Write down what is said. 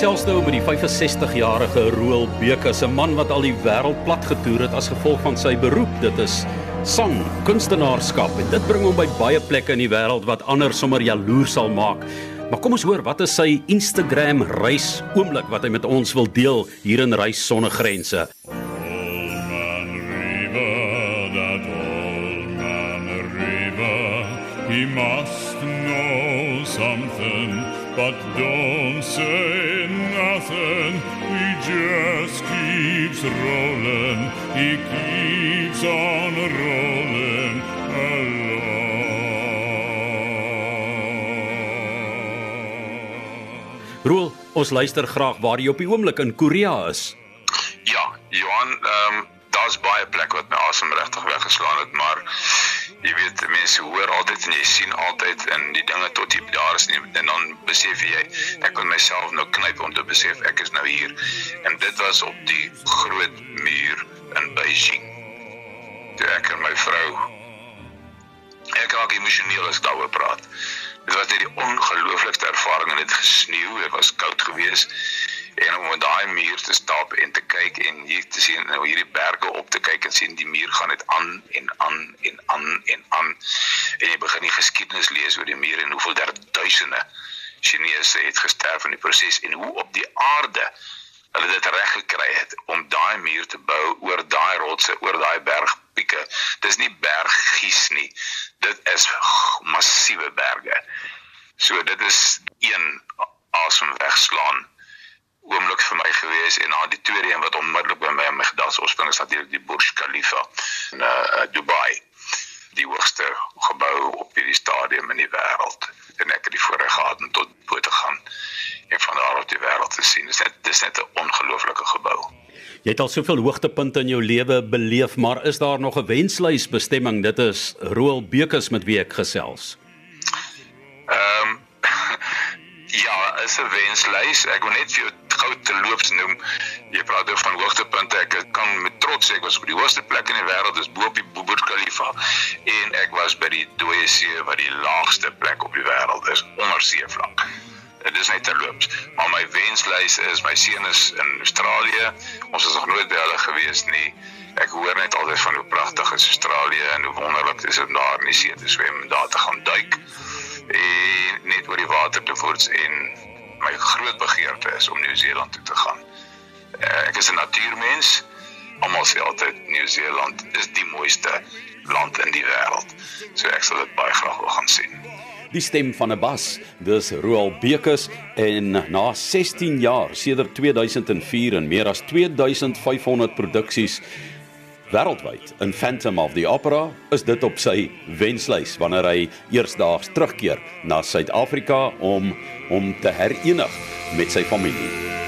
gesels nou met die 65-jarige Roel Bekus, 'n man wat al die wêreld plat getoer het as gevolg van sy beroep. Dit is sang, kunstenaarskap en dit bring hom by baie plekke in die wêreld wat ander sommer jaloers sal maak. Maar kom ons hoor, wat is sy Instagram reis oomblik wat hy met ons wil deel hier in Reis sonder grense? He must something, but don't say nothing. He just keeps rolling. He keeps on rolling along. Roel, ons luister graag waar jy op die oomblik in Korea is. Ja, Johan, ehm um, daar's baie plekke wat my asem regtig weggeslaan het, maar jy weet mense hoor altyd en jy sien altyd en die dinge tot jy daar is nie en dan besef jy ek kon myself nou knyp om te besef ek is nou hier. En dit was op die groot muur in Beijing. Toe ek en my vrou ek raak emosioneel as daaroor praat. Dit was net die ongelooflikste ervaring en dit gesneeu dit was koud geweest daai muur te stap en te kyk en hier te sien nou hierdie berge op te kyk en sien die muur gaan net aan en aan en aan en aan. En jy begin die geskiedenis lees oor die muur en hoeveel daar duisende Chinese het gesterf in die proses en hoe op die aarde hulle dit reg gekry het om daai muur te bou oor daai rotse oor daai bergpieke. Dis nie berggies nie. Dit is massiewe berge. So dit is een asem wegslaan oomblik vir my gewees en na die tweede een wat onmiddellik by my in my gedagtes opspring is natuurlik die Burj Khalifa in uh, Dubai die hoogste gebou op hierdie stadium in die wêreld en ek het die voorreg gehad om tot bo te gaan en van daar af die wêreld te sien dis net dis net 'n ongelooflike gebou Jy het al soveel hoogtepunte in jou lewe beleef, maar is daar nog 'n wenslys bestemming? Dit is Roel Bekus met wie ek gesels. Ja, is 'n wenslys. Ek wil net vir jou gou te loops noem. Jy praat oor van hoogtepunte. Ek kan met trots sê ek was op die hoogste plek in die wêreld, dis bo op die Burj Khalifa. En ek was by die dooie see wat die laagste plek op die wêreld is, onder seevlak. Dit is net terloops. Maar my wenslys is my seun is in Australië. Ons is nog nooit by hulle gewees nie. Ek hoor net altyd van hoe pragtig is Australië en hoe wonderlik dit is om daar in die see te swem en daar te gaan duik. Water te voets en my groot begeerte is om Nieu-Seeland toe te gaan. Uh, ek is 'n natuurmens. Almal sê altyd Nieu-Seeland is die mooiste land in die wêreld. So ek sal dit baie graag wil gaan sien. Die stem van 'n bas, dis Roel Bekus en na 16 jaar sedert 2004 en meer as 2500 produksies wêreldwyd in Phantom of the Opera is dit op sy wenslys wanneer hy eersdaags terugkeer na Suid-Afrika om om te herenig met sy familie.